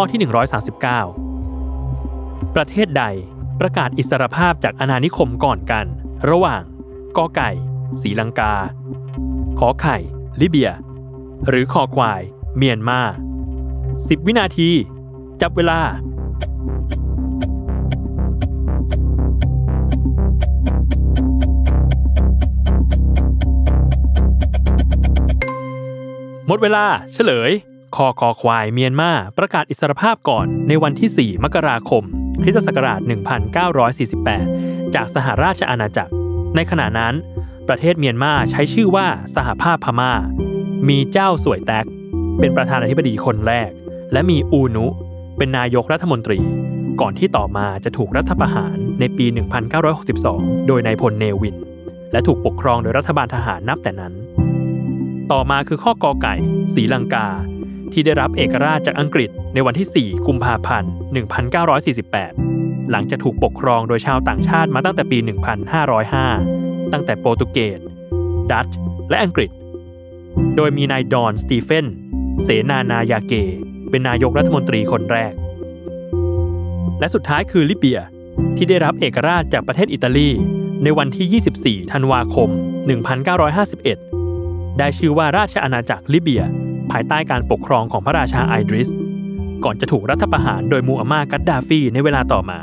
ข้อที่ 139 ประเทศใดประกาศอิสรภาพจากอาณานิคมก่อนกัน ระหว่างกอไก่ศรีลังกา ขอไข่ ลิเบีย หรือคอควาย เมียนมา10วินาที จับเวลา หมดเวลาเฉลย คอคอควายเมียนมาประกาศอิสรภาพก่อนในวันที่ 4 มกราคมคริสตศักราช 1948 จากสหราชอาณาจักร ในขณะนั้น ประเทศเมียนมาใช้ชื่อว่าสหภาพพม่า มีเจ้าสวยแตก เป็นประธานาธิบดีคนแรก และมีอูนุ เป็นนายกรัฐมนตรี ก่อนที่ต่อมาจะถูกรัฐประหารในปี 1962 โดยนายพลเนวิน และถูกปกครองโดยรัฐบาลทหารนับแต่นั้น ต่อมาคือข้อกอไก่ศรีลังกา ที่ได้รับเอกราชจากอังกฤษในวันที่ 4 กุมภาพันธ์ 1948 หลังจากถูกปกครองโดยชาวต่างชาติมาตั้งแต่ปี 1505 ตั้งแต่โปรตุเกส ดัตช์ และอังกฤษ โดยมีนายดอนสตีเฟน เสนานายาเก เป็นนายกรัฐมนตรีคนแรก และสุดท้ายคือลิเบียที่ได้รับเอกราชจากประเทศอิตาลี ในวันที่ 24 ธันวาคม 1951 ได้ชื่อว่าราชอาณาจักรลิเบีย ภายใต้การปกครองของพระราชาไอดริส ก่อนจะถูกรัฐประหารโดยมูอัมมากัดดาฟีในเวลาต่อมา